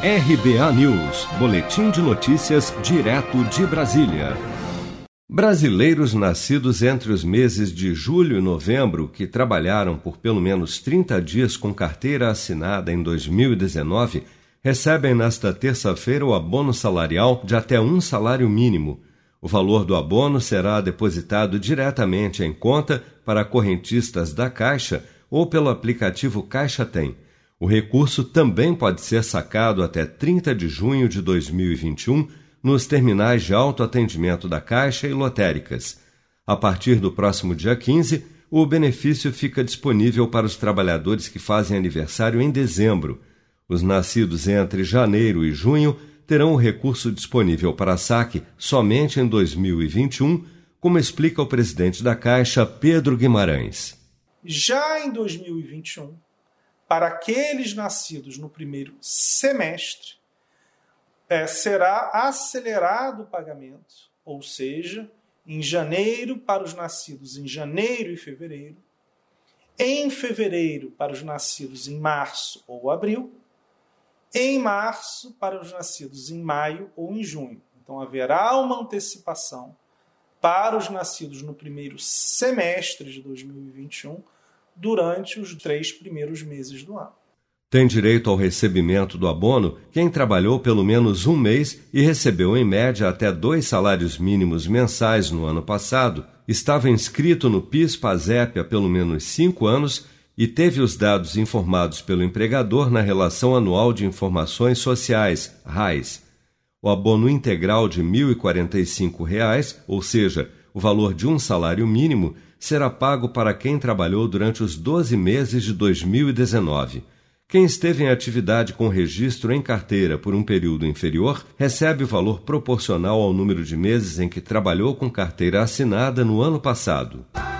RBA News, Boletim de Notícias, direto de Brasília. Brasileiros nascidos entre os meses de julho e novembro que trabalharam por pelo menos 30 dias com carteira assinada em 2019 recebem nesta terça-feira o abono salarial de até um salário mínimo. O valor do abono será depositado diretamente em conta para correntistas da Caixa ou pelo aplicativo Caixa Tem. O recurso também pode ser sacado até 30 de junho de 2021 nos terminais de autoatendimento da Caixa e lotéricas. A partir do próximo dia 15, o benefício fica disponível para os trabalhadores que fazem aniversário em dezembro. Os nascidos entre janeiro e junho terão o recurso disponível para saque somente em 2021, como explica o presidente da Caixa, Pedro Guimarães. Já em 2021, para aqueles nascidos no primeiro semestre, é, será acelerado o pagamento, ou seja, em janeiro para os nascidos em janeiro e fevereiro, em fevereiro para os nascidos em março ou abril, em março para os nascidos em maio ou em junho. Então haverá uma antecipação para os nascidos no primeiro semestre de 2021 durante os três primeiros meses do ano. Tem direito ao recebimento do abono quem trabalhou pelo menos um mês e recebeu em média até dois salários mínimos mensais no ano passado, estava inscrito no PIS-PASEP há pelo menos cinco anos e teve os dados informados pelo empregador na Relação Anual de Informações Sociais, RAIS. O abono integral de R$ 1.045, ou seja, o valor de um salário mínimo, será pago para quem trabalhou durante os 12 meses de 2019. Quem esteve em atividade com registro em carteira por um período inferior recebe o valor proporcional ao número de meses em que trabalhou com carteira assinada no ano passado.